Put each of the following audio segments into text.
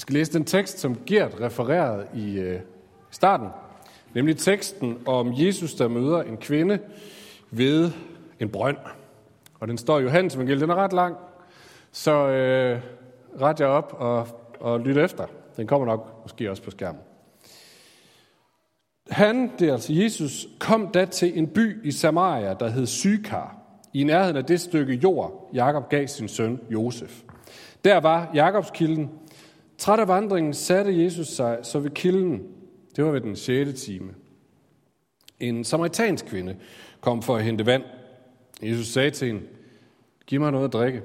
Jeg skal læse den tekst, som Gert refererede i øh, starten, nemlig teksten om Jesus, der møder en kvinde ved en brønd. Og den står i Johannes evangeliet. Den er ret lang, så øh, ret jer op og, og lyt efter. Den kommer nok måske også på skærmen. Han, det er altså Jesus, kom da til en by i Samaria, der hed Sykar, i nærheden af det stykke jord, Jakob gav sin søn Josef. Der var Jakobskilden. Træt af vandringen satte Jesus sig så ved kilden. Det var ved den 6. time. En samaritansk kvinde kom for at hente vand. Jesus sagde til hende, giv mig noget at drikke.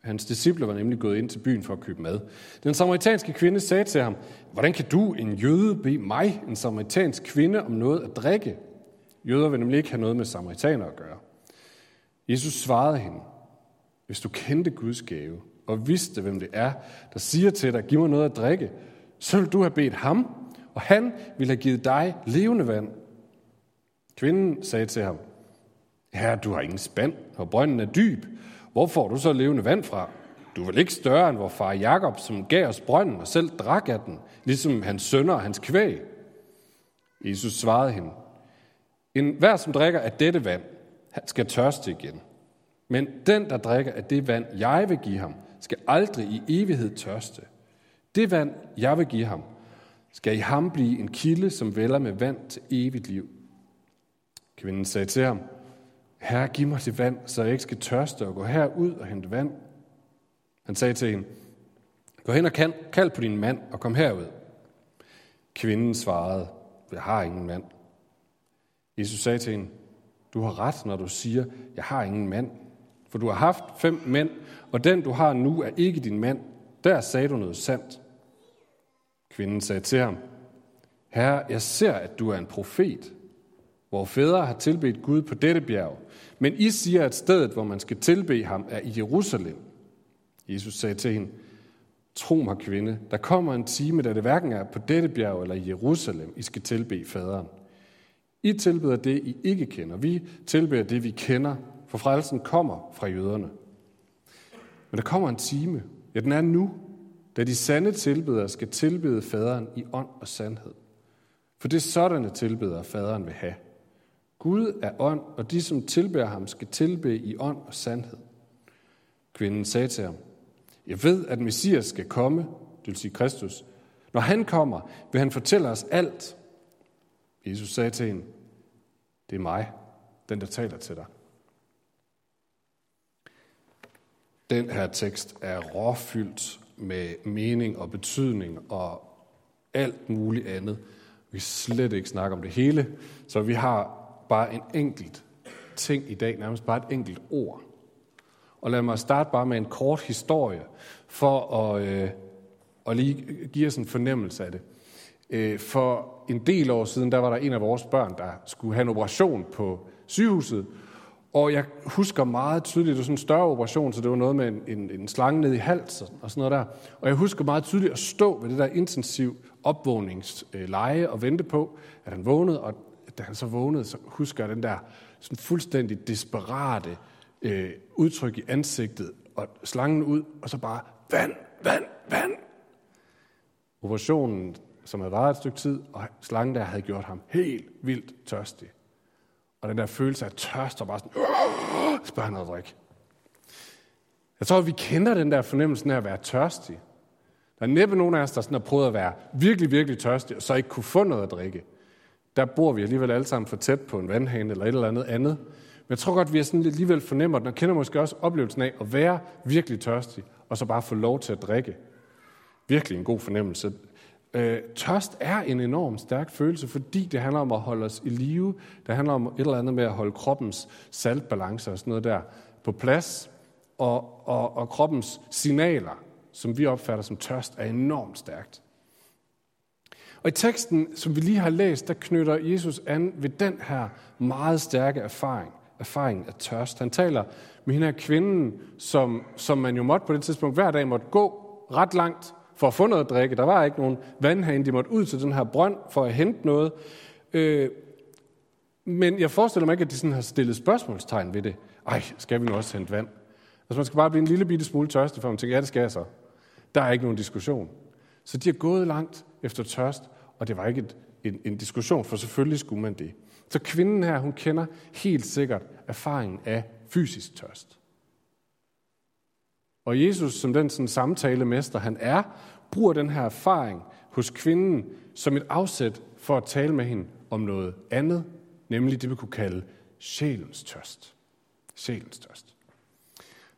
Hans disciple var nemlig gået ind til byen for at købe mad. Den samaritanske kvinde sagde til ham, hvordan kan du, en jøde, bede mig, en samaritansk kvinde, om noget at drikke? Jøder vil nemlig ikke have noget med samaritaner at gøre. Jesus svarede hende, hvis du kendte Guds gave, og vidste, hvem det er, der siger til dig, giv mig noget at drikke, så ville du have bedt ham, og han ville have givet dig levende vand. Kvinden sagde til ham, Herre, du har ingen spand, og brønden er dyb. Hvor får du så levende vand fra? Du er vel ikke større end vor far Jakob, som gav os brønden og selv drak af den, ligesom hans sønner og hans kvæg. Jesus svarede hende, en hver, som drikker af dette vand, han skal tørste igen. Men den, der drikker af det vand, jeg vil give ham, skal aldrig i evighed tørste. Det vand, jeg vil give ham, skal i ham blive en kilde, som vælger med vand til evigt liv. Kvinden sagde til ham, Herre, giv mig det vand, så jeg ikke skal tørste og gå herud og hente vand. Han sagde til hende, gå hen og kald på din mand og kom herud. Kvinden svarede, jeg har ingen mand. Jesus sagde til hende, du har ret, når du siger, jeg har ingen mand. For du har haft fem mænd, og den du har nu er ikke din mand. Der sagde du noget sandt. Kvinden sagde til ham, Herre, jeg ser, at du er en profet. Hvor fædre har tilbedt Gud på dette bjerg. Men I siger, at stedet, hvor man skal tilbe ham, er i Jerusalem. Jesus sagde til hende, Tro mig, kvinde, der kommer en time, da det hverken er på dette bjerg eller i Jerusalem, I skal tilbe faderen. I tilbeder det, I ikke kender. Vi tilbeder det, vi kender, for frelsen kommer fra jøderne. Men der kommer en time, ja den er nu, da de sande tilbedere skal tilbede faderen i ånd og sandhed. For det er sådanne tilbedere, faderen vil have. Gud er ånd, og de, som tilbærer ham, skal tilbede i ånd og sandhed. Kvinden sagde til ham, jeg ved, at Messias skal komme, det vil sige Kristus. Når han kommer, vil han fortælle os alt. Jesus sagde til hende, det er mig, den der taler til dig. Den her tekst er råfyldt med mening og betydning og alt muligt andet. Vi slet ikke snakke om det hele, så vi har bare en enkelt ting i dag, nærmest bare et enkelt ord. Og lad mig starte bare med en kort historie, for at, øh, at lige give os en fornemmelse af det. Øh, for en del år siden, der var der en af vores børn, der skulle have en operation på sygehuset, og jeg husker meget tydeligt, det var sådan en større operation, så det var noget med en, en, en slange ned i halsen og sådan noget der. Og jeg husker meget tydeligt at stå ved det der intensiv opvågningsleje og vente på, at han vågnede. Og da han så vågnede, så husker jeg den der sådan fuldstændig desperate øh, udtryk i ansigtet, og slangen ud, og så bare vand, vand, vand. Operationen, som havde varet et stykke tid, og slangen der havde gjort ham helt vildt tørstig. Og den der følelse af tørst, og bare sådan, spørger han noget drik. Jeg tror, vi kender den der fornemmelse af at være tørstig. Der er næppe nogen af os, der sådan har prøvet at være virkelig, virkelig tørstig, og så ikke kunne få noget at drikke. Der bor vi alligevel alle sammen for tæt på en vandhane eller et eller andet andet. Men jeg tror godt, vi er sådan alligevel fornemmer den, og kender måske også oplevelsen af at være virkelig tørstig, og så bare få lov til at drikke. Virkelig en god fornemmelse. Øh, tørst er en enorm stærk følelse, fordi det handler om at holde os i live. Det handler om et eller andet med at holde kroppens saltbalance og sådan noget der på plads. Og, og, og kroppens signaler, som vi opfatter som tørst, er enormt stærkt. Og i teksten, som vi lige har læst, der knytter Jesus an ved den her meget stærke erfaring, erfaring af tørst. Han taler med hende her kvinden, som, som man jo måtte på det tidspunkt hver dag måtte gå ret langt for at få noget at drikke. Der var ikke nogen vandhane, de måtte ud til den her brønd for at hente noget. Øh, men jeg forestiller mig ikke, at de sådan har stillet spørgsmålstegn ved det. Ej, skal vi nu også hente vand? Altså man skal bare blive en lille bitte smule tørstig, for man tænker, ja, det skal jeg så. Der er ikke nogen diskussion. Så de har gået langt efter tørst, og det var ikke et, en, en diskussion, for selvfølgelig skulle man det. Så kvinden her, hun kender helt sikkert erfaringen af fysisk tørst. Og Jesus, som den sådan, samtalemester han er, bruger den her erfaring hos kvinden som et afsæt for at tale med hende om noget andet, nemlig det, vi kunne kalde sjælens tørst. Sjælens tørst.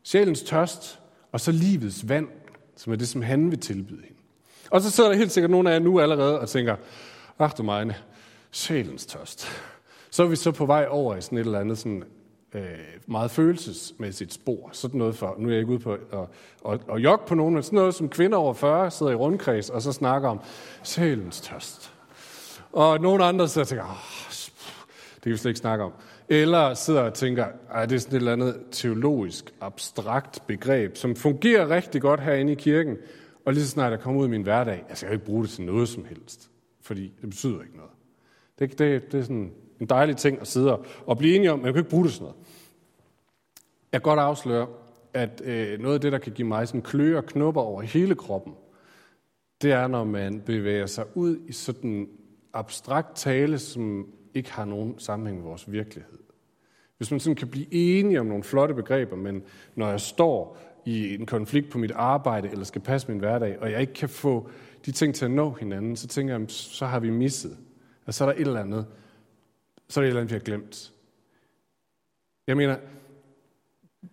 Sjælens tørst, og så livets vand, som er det, som han vil tilbyde hende. Og så sidder der helt sikkert nogle af jer nu allerede og tænker, ach du meine, sjælens tørst. Så er vi så på vej over i sådan et eller andet sådan, øh, meget følelsesmæssigt spor. Sådan noget for, nu er jeg ikke ude på at, at, at jogge på nogen, men sådan noget som kvinder over 40 sidder i rundkreds og så snakker om sjælens tørst. Og nogle andre sidder og tænker, oh, det kan vi slet ikke snakke om. Eller sidder og tænker, at det er sådan et eller andet teologisk, abstrakt begreb, som fungerer rigtig godt herinde i kirken, og lige så snart jeg kommer ud i min hverdag, altså jeg kan ikke bruge det til noget som helst, fordi det betyder ikke noget. Det, det, det er sådan en dejlig ting at sidde og blive enige om, men jeg kan ikke bruge det sådan noget. Jeg kan godt afsløre, at øh, noget af det, der kan give mig sådan kløe og knupper over hele kroppen, det er, når man bevæger sig ud i sådan abstrakt tale, som ikke har nogen sammenhæng med vores virkelighed. Hvis man sådan kan blive enige om nogle flotte begreber, men når jeg står i en konflikt på mit arbejde, eller skal passe min hverdag, og jeg ikke kan få de ting til at nå hinanden, så tænker jeg, så har vi misset. Og så er der et eller andet, så er det et eller andet, vi har glemt. Jeg mener,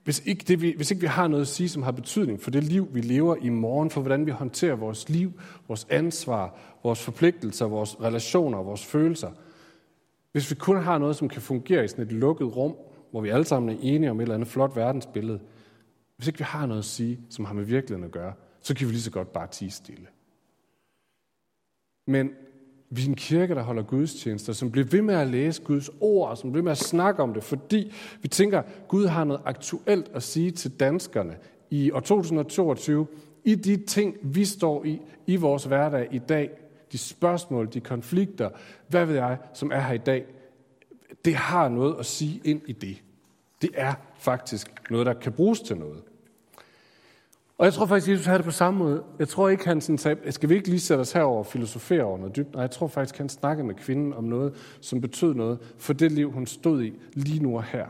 hvis ikke, det, vi, hvis ikke vi har noget at sige, som har betydning for det liv, vi lever i morgen, for hvordan vi håndterer vores liv, vores ansvar, vores forpligtelser, vores relationer, vores følelser, hvis vi kun har noget, som kan fungere i sådan et lukket rum, hvor vi alle sammen er enige om et eller andet flot verdensbillede, hvis ikke vi har noget at sige, som har med virkeligheden at gøre, så kan vi lige så godt bare tige stille. Men vi er en kirke, der holder gudstjenester, som bliver ved med at læse Guds ord, som bliver ved med at snakke om det, fordi vi tænker, at Gud har noget aktuelt at sige til danskerne i år 2022, i de ting, vi står i, i vores hverdag i dag, de spørgsmål, de konflikter, hvad ved jeg, som er her i dag, det har noget at sige ind i det. Det er faktisk noget, der kan bruges til noget. Og jeg tror faktisk, at Jesus havde det på samme måde. Jeg tror ikke, han sådan sagde, skal vi ikke lige sætte os herover og filosofere over noget dybt? Nej, jeg tror faktisk, han snakkede med kvinden om noget, som betød noget for det liv, hun stod i lige nu og her.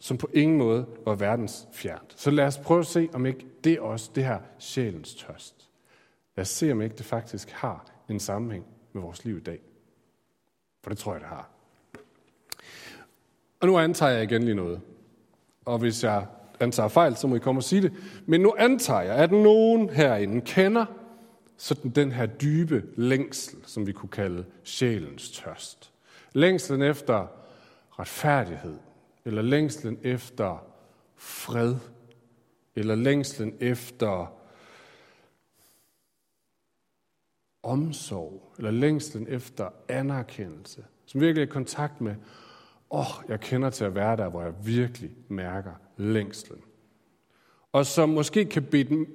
Som på ingen måde var verdens fjernt. Så lad os prøve at se, om ikke det også det her sjælens tørst. Lad os se, om ikke det faktisk har en sammenhæng med vores liv i dag. For det tror jeg, det har. Og nu antager jeg igen lige noget. Og hvis jeg antager fejl, så må I komme og sige det. Men nu antager jeg, at nogen herinde kender sådan den her dybe længsel, som vi kunne kalde sjælens tørst. Længslen efter retfærdighed, eller længslen efter fred, eller længslen efter omsorg, eller længslen efter anerkendelse, som virkelig er i kontakt med, åh, oh, jeg kender til at være der, hvor jeg virkelig mærker længslen. Og som måske kan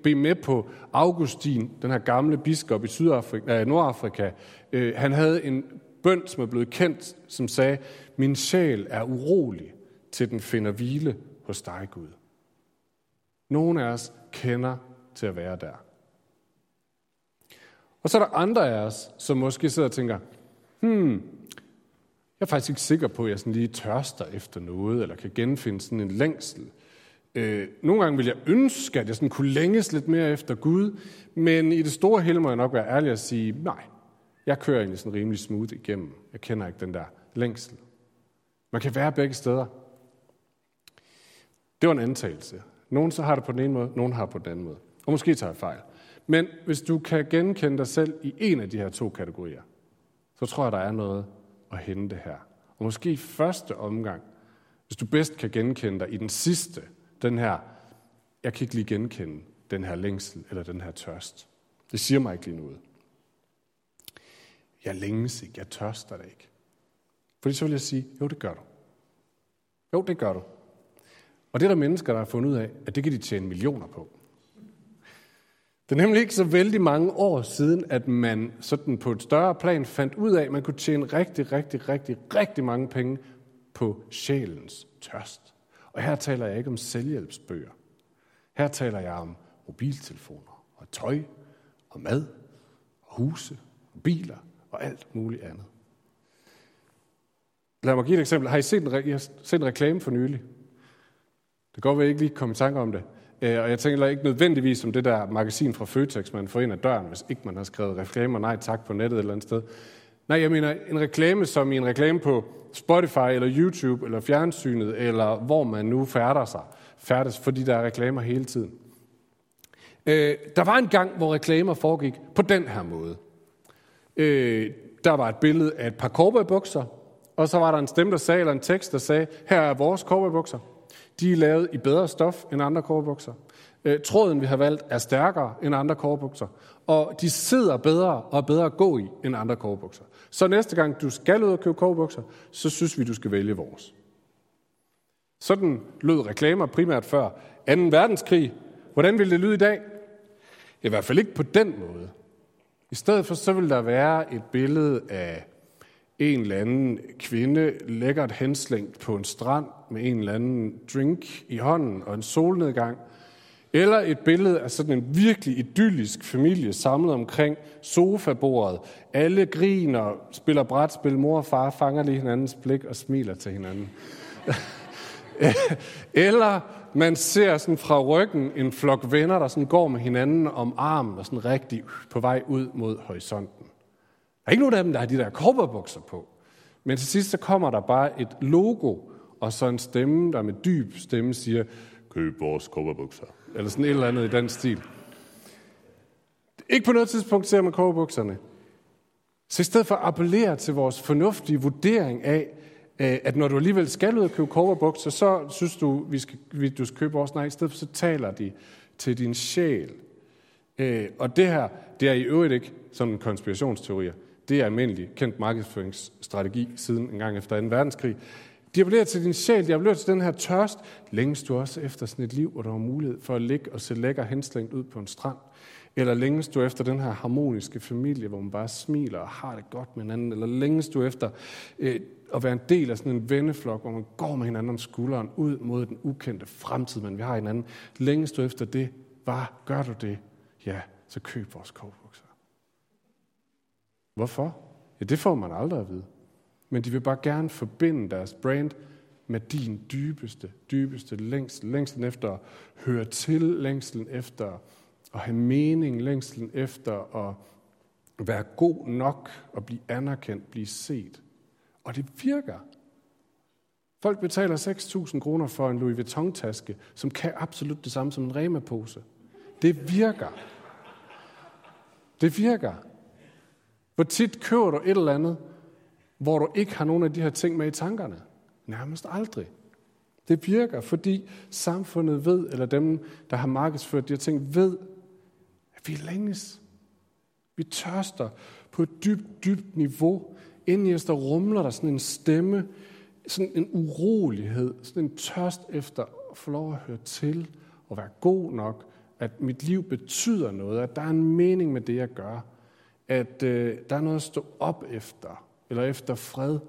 bede med på Augustin, den her gamle biskop i Sydafrika, øh, Nordafrika. Øh, han havde en bøn, som er blevet kendt, som sagde, min sjæl er urolig, til den finder hvile hos dig, Gud. Nogle af os kender til at være der. Og så er der andre af os, som måske sidder og tænker, hmm, jeg er faktisk ikke sikker på, at jeg sådan lige tørster efter noget, eller kan genfinde sådan en længsel. Øh, nogle gange vil jeg ønske, at jeg sådan kunne længes lidt mere efter Gud, men i det store hele må jeg nok være ærlig at sige, nej, jeg kører egentlig sådan rimelig smooth igennem. Jeg kender ikke den der længsel. Man kan være begge steder. Det var en antagelse. Nogen så har det på den ene måde, nogen har det på den anden måde. Og måske tager jeg fejl. Men hvis du kan genkende dig selv i en af de her to kategorier, så tror jeg, der er noget at hente her. Og måske i første omgang, hvis du bedst kan genkende dig i den sidste, den her, jeg kan ikke lige genkende den her længsel eller den her tørst. Det siger mig ikke lige noget. Jeg længes ikke, jeg tørster det ikke. Fordi så vil jeg sige, jo det gør du. Jo, det gør du. Og det er der mennesker, der har fundet ud af, at det kan de tjene millioner på. Det er nemlig ikke så vældig mange år siden, at man sådan på et større plan fandt ud af, at man kunne tjene rigtig, rigtig, rigtig, rigtig mange penge på sjælens tørst. Og her taler jeg ikke om selvhjælpsbøger. Her taler jeg om mobiltelefoner og tøj og mad, og huse, og biler og alt muligt andet. Lad mig give et eksempel. Har I set en, re- I har set en reklame for nylig? Det går godt at I ikke lige komme i tanke om det. Øh, og jeg tænker ikke nødvendigvis om det der magasin fra Føtex, man får ind ad døren, hvis ikke man har skrevet reklamer nej tak på nettet et eller andet sted. Nej, jeg mener en reklame som i en reklame på Spotify eller YouTube eller fjernsynet, eller hvor man nu færder sig, færdes, fordi der er reklamer hele tiden. Øh, der var en gang, hvor reklamer foregik på den her måde. Øh, der var et billede af et par cowboybukser, og så var der en stemme, der sagde, eller en tekst, der sagde, her er vores cowboybukser. De er lavet i bedre stof end andre cowboybukser. Øh, tråden, vi har valgt, er stærkere end andre cowboybukser. Og de sidder bedre og er bedre at gå i end andre cowboybukser. Så næste gang du skal ud og købe cowboybukser, så synes vi, du skal vælge vores. Sådan lød reklamer primært før 2. verdenskrig. Hvordan ville det lyde i dag? I hvert fald ikke på den måde. I stedet for så vil der være et billede af en eller anden kvinde lækkert henslængt på en strand med en eller anden drink i hånden og en solnedgang. Eller et billede af sådan en virkelig idyllisk familie samlet omkring sofabordet. Alle griner, spiller brætspil, mor og far fanger lige hinandens blik og smiler til hinanden. Eller man ser sådan fra ryggen en flok venner, der sådan går med hinanden om armen og sådan rigtig på vej ud mod horisonten. Der er ikke nogen af dem, der har de der korperbukser på. Men til sidst så kommer der bare et logo, og så en stemme, der med dyb stemme siger, køb vores kobberbukser. Eller sådan et eller andet i den stil. Ikke på noget tidspunkt ser man kobberbukserne. Så i stedet for at appellere til vores fornuftige vurdering af, øh, at når du alligevel skal ud og købe kobberbukser, så synes du, vi skal, vi, du skal købe vores nej. I stedet for så taler de til din sjæl. Øh, og det her, det er i øvrigt ikke sådan en konspirationsteorier. Det er almindelig kendt markedsføringsstrategi siden en gang efter 2. verdenskrig. De appellerer til din sjæl, de appellerer til den her tørst. Længes du også efter sådan et liv, hvor der har mulighed for at ligge og se lækker henslængt ud på en strand? Eller længes du efter den her harmoniske familie, hvor man bare smiler og har det godt med hinanden? Eller længes du efter øh, at være en del af sådan en venneflok, hvor man går med hinanden om skulderen ud mod den ukendte fremtid, men vi har hinanden? Længes du efter det? Hvad gør du det? Ja, så køb vores kovbukser. Hvorfor? Ja, det får man aldrig at vide. Men de vil bare gerne forbinde deres brand med din dybeste, dybeste længsel. Længselen efter at høre til, længslen efter at have mening, længslen efter at være god nok og blive anerkendt, blive set. Og det virker. Folk betaler 6.000 kroner for en Louis Vuitton-taske, som kan absolut det samme som en Rema-pose. Det virker. Det virker. Hvor tit køber du et eller andet, hvor du ikke har nogen af de her ting med i tankerne? Nærmest aldrig. Det virker, fordi samfundet ved, eller dem, der har markedsført de her ting, ved, at vi længes. Vi tørster på et dybt, dybt niveau. Inden i os, der rumler der sådan en stemme, sådan en urolighed, sådan en tørst efter at få lov at høre til, og være god nok, at mit liv betyder noget, at der er en mening med det, jeg gør at øh, der er noget at stå op efter, eller efter fred.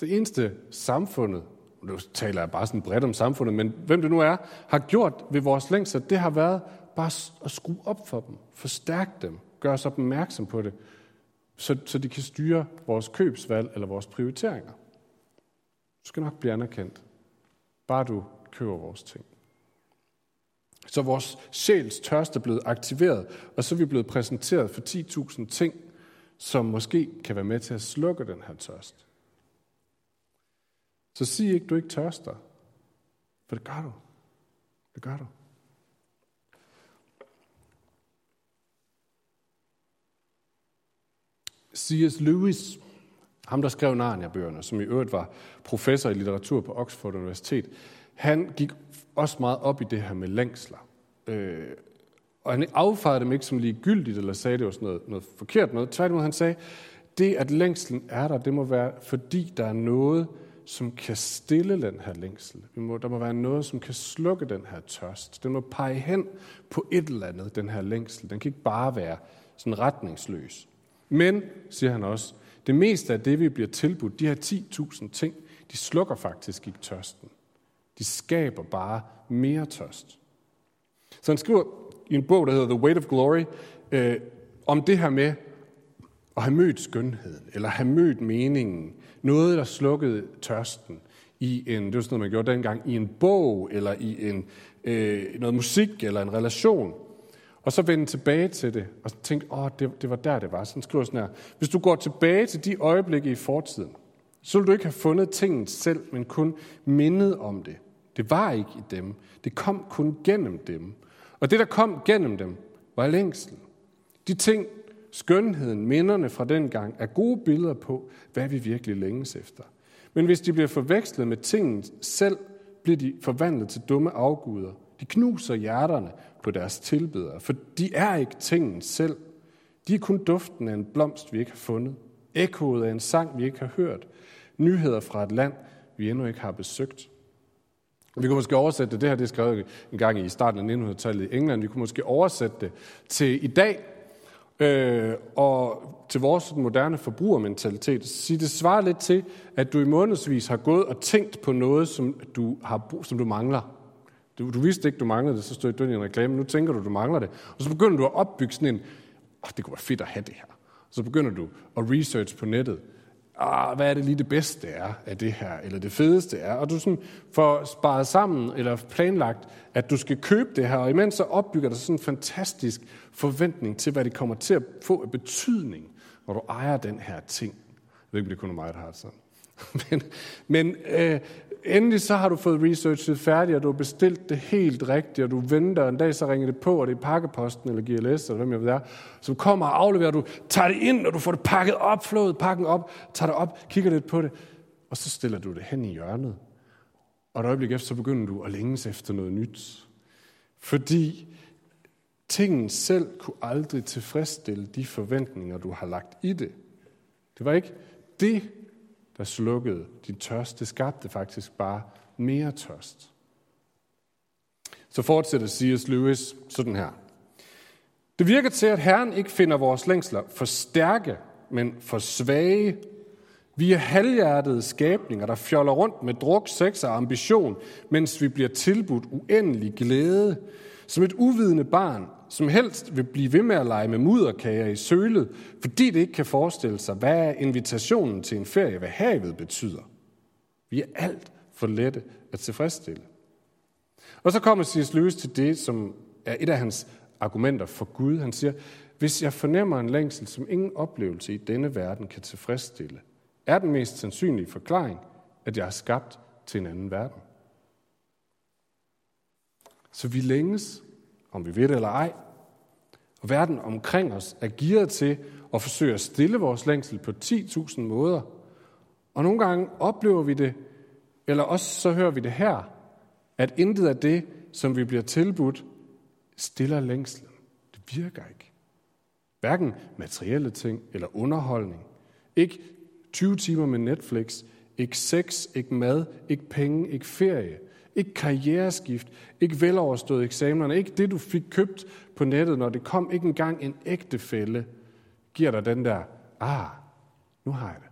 Det eneste samfundet, nu taler jeg bare sådan bredt om samfundet, men hvem det nu er, har gjort ved vores længsel, det har været bare at skrue op for dem, forstærke dem, gøre os opmærksom på det, så, så de kan styre vores købsvalg eller vores prioriteringer. Du skal nok blive anerkendt, bare du køber vores ting. Så vores sjæls tørst er blevet aktiveret, og så er vi blevet præsenteret for 10.000 ting, som måske kan være med til at slukke den her tørst. Så sig ikke, du ikke tørster. For det gør du. Det gør du. C.S. Lewis, ham der skrev Narnia-bøgerne, som i øvrigt var professor i litteratur på Oxford Universitet, han gik også meget op i det her med længsler. Øh, og han affejede dem ikke som ligegyldigt, eller sagde, det var sådan noget, noget forkert noget. Tværtimod, han sagde, det at længslen er der, det må være, fordi der er noget, som kan stille den her længsel. Må, der må være noget, som kan slukke den her tørst. Den må pege hen på et eller andet, den her længsel. Den kan ikke bare være sådan retningsløs. Men, siger han også, det meste af det, vi bliver tilbudt, de her 10.000 ting, de slukker faktisk ikke tørsten. De skaber bare mere tørst. Så han skriver i en bog, der hedder The Weight of Glory, øh, om det her med at have mødt skønheden, eller have mødt meningen, noget, der slukkede tørsten i en, det var sådan noget, man gjorde dengang, i en bog, eller i en, øh, noget musik, eller en relation. Og så vende tilbage til det, og tænke, åh, det, det var der, det var. Sådan skriver sådan her. Hvis du går tilbage til de øjeblikke i fortiden, så vil du ikke have fundet tingene selv, men kun mindet om det. Det var ikke i dem. Det kom kun gennem dem. Og det, der kom gennem dem, var længsel. De ting, skønheden, minderne fra den gang, er gode billeder på, hvad vi virkelig længes efter. Men hvis de bliver forvekslet med tingen selv, bliver de forvandlet til dumme afguder. De knuser hjerterne på deres tilbedere, for de er ikke tingen selv. De er kun duften af en blomst, vi ikke har fundet. Ekkoet af en sang, vi ikke har hørt. Nyheder fra et land, vi endnu ikke har besøgt. Vi kunne måske oversætte det, det her det er skrevet en gang i starten af 1900-tallet i England, vi kunne måske oversætte det til i dag, øh, og til vores moderne forbrugermentalitet, sige, det svarer lidt til, at du i månedsvis har gået og tænkt på noget, som du, har, som du mangler. Du, du vidste ikke, du manglede det, så stod du i en reklame, nu tænker du, du mangler det. Og så begynder du at opbygge sådan en, oh, det kunne være fedt at have det her. Så begynder du at research på nettet ah, hvad er det lige det bedste er af det her, eller det fedeste er, og du sådan får sparet sammen, eller planlagt, at du skal købe det her, og imens så opbygger der sådan en fantastisk forventning til, hvad det kommer til at få af betydning, når du ejer den her ting. Jeg ved ikke, om det kun er mig, der har det sådan. men men øh, endelig så har du fået researchet færdigt, og du har bestilt det helt rigtigt, og du venter, og en dag så ringer det på, og det er pakkeposten eller GLS, eller hvem jeg ved er, som kommer og afleverer, du tager det ind, og du får det pakket op, flået pakken op, tager det op, kigger lidt på det, og så stiller du det hen i hjørnet. Og et øjeblik efter, så begynder du at længes efter noget nyt. Fordi tingen selv kunne aldrig tilfredsstille de forventninger, du har lagt i det. Det var ikke det, der slukkede din tørst. Det skabte faktisk bare mere tørst. Så fortsætter C.S. Lewis sådan her. Det virker til, at Herren ikke finder vores længsler for stærke, men for svage. Vi er halvhjertede skabninger, der fjoller rundt med druk, sex og ambition, mens vi bliver tilbudt uendelig glæde. Som et uvidende barn, som helst vil blive ved med at lege med mudderkager i sølet, fordi det ikke kan forestille sig, hvad invitationen til en ferie ved havet betyder. Vi er alt for lette at tilfredsstille. Og så kommer C.S. Lewis til det, som er et af hans argumenter for Gud. Han siger, hvis jeg fornemmer en længsel, som ingen oplevelse i denne verden kan tilfredsstille, er den mest sandsynlige forklaring, at jeg er skabt til en anden verden. Så vi længes, om vi ved det eller ej, og verden omkring os er gearet til at forsøge at stille vores længsel på 10.000 måder. Og nogle gange oplever vi det, eller også så hører vi det her, at intet af det, som vi bliver tilbudt, stiller længslen. Det virker ikke. Hverken materielle ting eller underholdning. Ikke 20 timer med Netflix. Ikke sex, ikke mad, ikke penge, ikke ferie. Ikke karriereskift, ikke veloverstået eksamenerne, ikke det, du fik købt på nettet, når det kom ikke engang en ægtefælle, giver dig den der, ah, nu har jeg det.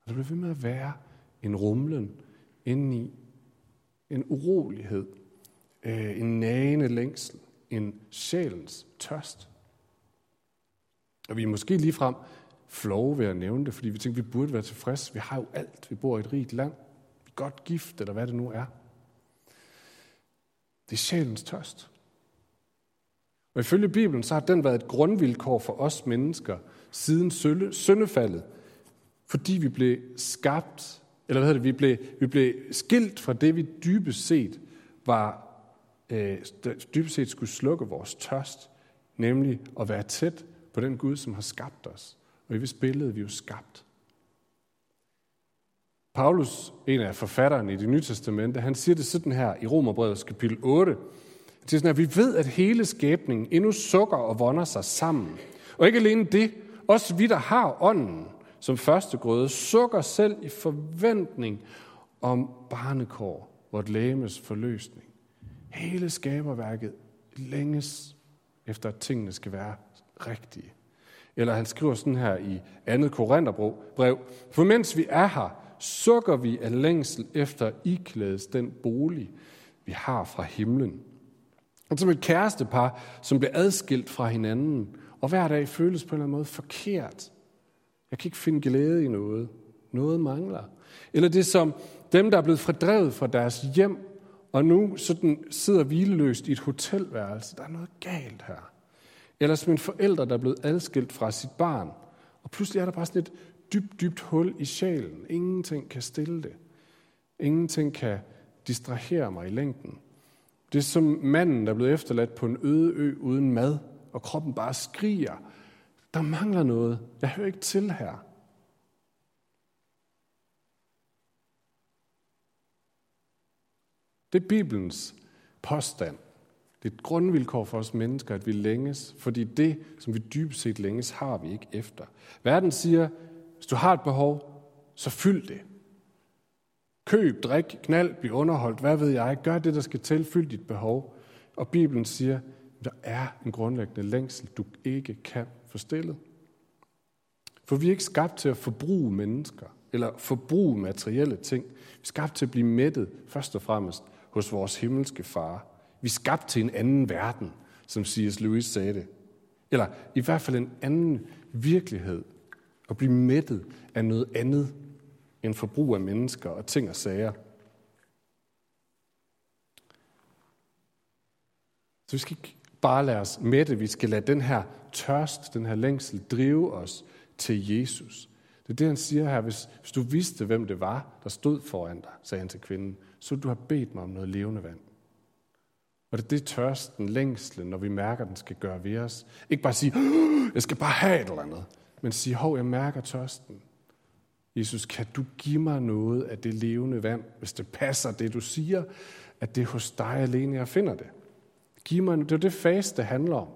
Og der bliver ved med at være en rumlen indeni, en urolighed, øh, en nagende længsel, en sjælens tørst. Og vi er måske lige frem flove ved at nævne det, fordi vi tænker, vi burde være tilfredse. Vi har jo alt. Vi bor i et rigt land. Vi er godt gift, eller hvad det nu er. Det er sjælens tørst. Og ifølge Bibelen, så har den været et grundvilkår for os mennesker siden syndefaldet, fordi vi blev skabt, eller hvad hedder det, vi blev, vi blev skilt fra det, vi dybest set var, øh, dybest set skulle slukke vores tørst, nemlig at være tæt på den Gud, som har skabt os. Og i hvis billede vi jo skabt. Paulus, en af forfatterne i det nye testamente, han siger det sådan her i Romerbrevet kapitel 8. Han siger sådan her, vi ved, at hele skæbningen endnu sukker og vonder sig sammen. Og ikke alene det, også vi, der har ånden som første grøde, sukker selv i forventning om barnekår, vort lægemes forløsning. Hele skaberværket længes efter, at tingene skal være rigtige. Eller han skriver sådan her i andet Korintherbrev, for mens vi er her, sukker vi af længsel efter iklædes den bolig, vi har fra himlen. Og som et kærestepar, som bliver adskilt fra hinanden, og hver dag føles på en eller anden måde forkert. Jeg kan ikke finde glæde i noget. Noget mangler. Eller det som dem, der er blevet fordrevet fra deres hjem, og nu sådan sidder hvileløst i et hotelværelse. Der er noget galt her. Eller som en forælder, der er blevet adskilt fra sit barn. Og pludselig er der bare sådan et dybt, dybt hul i sjælen. Ingenting kan stille det. Ingenting kan distrahere mig i længden. Det er som manden, der er blevet efterladt på en øde ø uden mad, og kroppen bare skriger. Der mangler noget. Jeg hører ikke til her. Det er Bibelens påstand. Det er et grundvilkår for os mennesker, at vi længes, fordi det, som vi dybest set længes, har vi ikke efter. Verden siger, hvis du har et behov, så fyld det. Køb, drik, knald, bliv underholdt, hvad ved jeg. Gør det, der skal til, fyld dit behov. Og Bibelen siger, der er en grundlæggende længsel, du ikke kan få stillet. For vi er ikke skabt til at forbruge mennesker, eller forbruge materielle ting. Vi er skabt til at blive mættet, først og fremmest, hos vores himmelske far. Vi er skabt til en anden verden, som C.S. Lewis sagde det. Eller i hvert fald en anden virkelighed. At blive mættet af noget andet end forbrug af mennesker og ting og sager. Så vi skal ikke bare lade os mætte, vi skal lade den her tørst, den her længsel drive os til Jesus. Det er det, han siger her. Hvis, hvis du vidste, hvem det var, der stod foran dig, sagde han til kvinden, så du har bedt mig om noget levende vand. Og det er det tørsten, længslen, når vi mærker, at den skal gøre ved os. Ikke bare sige, jeg skal bare have et eller andet, men sige, hov, jeg mærker tørsten. Jesus, kan du give mig noget af det levende vand, hvis det passer det, du siger, at det er hos dig alene, jeg finder det. Giv mig, det er det faste handler om.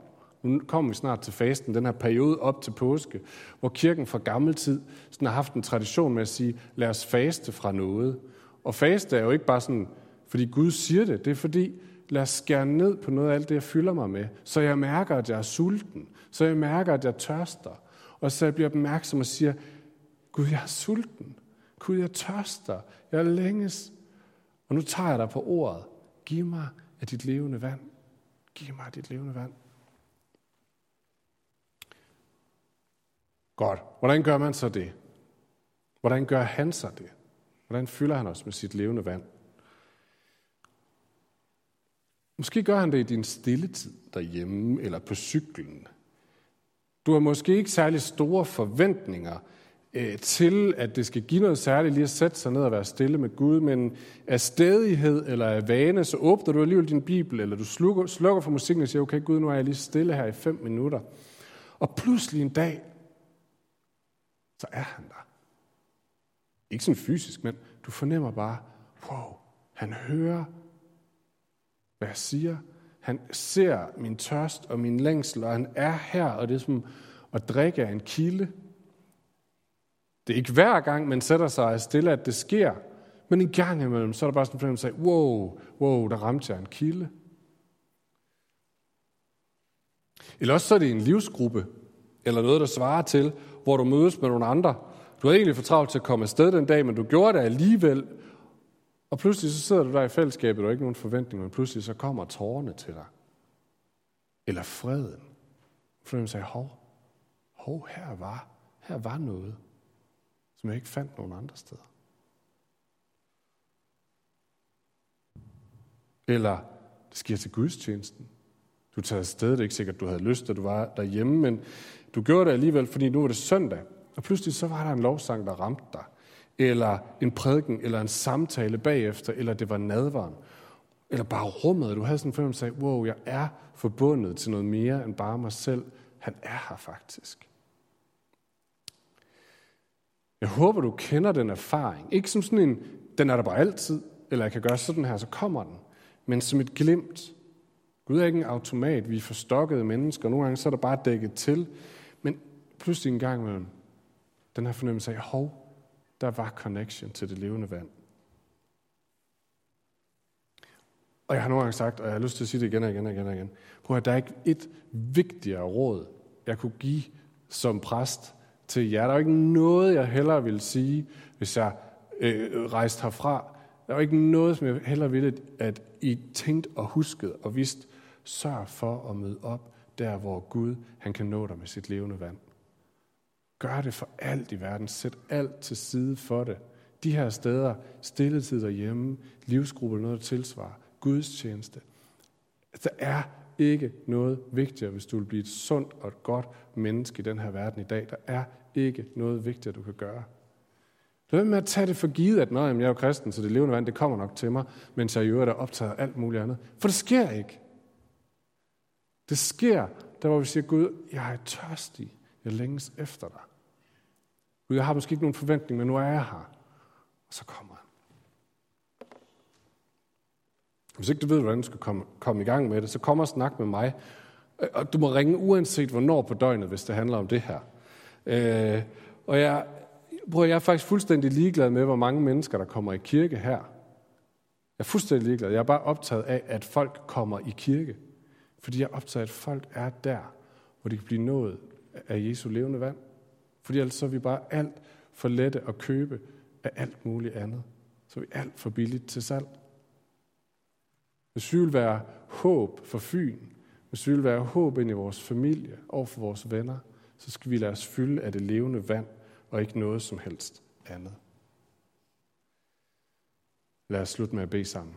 Nu kommer vi snart til fasten, den her periode op til påske, hvor kirken fra gammel tid sådan har haft en tradition med at sige, lad os faste fra noget. Og faste er jo ikke bare sådan, fordi Gud siger det, det er fordi, lad os skære ned på noget af alt det, jeg fylder mig med, så jeg mærker, at jeg er sulten, så jeg mærker, at jeg tørster, og så jeg bliver opmærksom og siger, Gud, jeg er sulten. Gud, jeg tørster. Jeg er længes. Og nu tager jeg dig på ordet. Giv mig af dit levende vand. Giv mig af dit levende vand. Godt. Hvordan gør man så det? Hvordan gør han så det? Hvordan fylder han os med sit levende vand? Måske gør han det i din stille tid derhjemme eller på cyklen. Du har måske ikke særlig store forventninger øh, til, at det skal give noget særligt lige at sætte sig ned og være stille med Gud, men af stedighed eller af vane, så åbner du alligevel din bibel, eller du slukker, slukker for musikken og siger, okay Gud, nu er jeg lige stille her i fem minutter. Og pludselig en dag, så er han der. Ikke sådan fysisk, men du fornemmer bare, wow, han hører, hvad jeg siger. Han ser min tørst og min længsel, og han er her, og det er som at drikke af en kilde. Det er ikke hver gang, man sætter sig stille, at det sker, men en gang imellem, så er der bare sådan en fornemmelse af, wow, wow, der ramte jeg en kilde. Eller også så er det en livsgruppe, eller noget, der svarer til, hvor du mødes med nogle andre. Du havde egentlig for travlt til at komme afsted den dag, men du gjorde det alligevel. Og pludselig så sidder du der i fællesskabet, og ikke nogen forventning, men pludselig så kommer tårerne til dig. Eller freden. For man sagde, hov, hov, her var, her var noget, som jeg ikke fandt nogen andre steder. Eller det sker til gudstjenesten. Du tager afsted, det er ikke sikkert, du havde lyst, at du var derhjemme, men du gjorde det alligevel, fordi nu var det søndag. Og pludselig så var der en lovsang, der ramte dig. Eller en prædiken, eller en samtale bagefter, eller det var nadvaren. Eller bare rummet. Du havde sådan en fornemmelse af, wow, jeg er forbundet til noget mere end bare mig selv. Han er her faktisk. Jeg håber, du kender den erfaring. Ikke som sådan en, den er der bare altid, eller jeg kan gøre sådan her, så kommer den. Men som et glimt. Gud er ikke en automat. Vi er forstokkede mennesker. Nogle gange så er der bare dækket til. Men pludselig en gang imellem, den her fornemmelse af, hov, der var connection til det levende vand. Og jeg har nogle gange sagt, og jeg har lyst til at sige det igen og igen og igen og igen, prøv at der er ikke et vigtigere råd, jeg kunne give som præst til jer. Der er ikke noget, jeg hellere ville sige, hvis jeg øh, rejste herfra. Der er ikke noget, som jeg hellere ville, at I tænkte og huskede og vidste, sørg for at møde op der, hvor Gud han kan nå dig med sit levende vand. Gør det for alt i verden. Sæt alt til side for det. De her steder, stilletid derhjemme, livsgruppe, noget der tilsvarer, gudstjeneste. Der er ikke noget vigtigere, hvis du vil blive et sundt og et godt menneske i den her verden i dag. Der er ikke noget vigtigere, du kan gøre. Lad med at tage det for givet, at når jeg er jo kristen, så det levende vand, det kommer nok til mig, mens jeg i øvrigt er optaget af alt muligt andet. For det sker ikke. Det sker, der hvor vi siger, Gud, jeg er tørstig. Jeg længes efter dig. Gud, jeg har måske ikke nogen forventning, men nu er jeg her. Og så kommer han. Hvis ikke du ved, hvordan du skal komme, komme i gang med det, så kom og snak med mig. Og du må ringe uanset hvornår på døgnet, hvis det handler om det her. Øh, og jeg, bror, jeg er faktisk fuldstændig ligeglad med, hvor mange mennesker, der kommer i kirke her. Jeg er fuldstændig ligeglad. Jeg er bare optaget af, at folk kommer i kirke. Fordi jeg er optaget af, at folk er der, hvor de kan blive nået af Jesu levende vand. Fordi ellers så er vi bare alt for lette at købe af alt muligt andet. Så er vi alt for billigt til salg. Hvis vi vil være håb for Fyn, hvis vi vil være håb ind i vores familie og for vores venner, så skal vi lade os fylde af det levende vand, og ikke noget som helst andet. Lad os slutte med at bede sammen.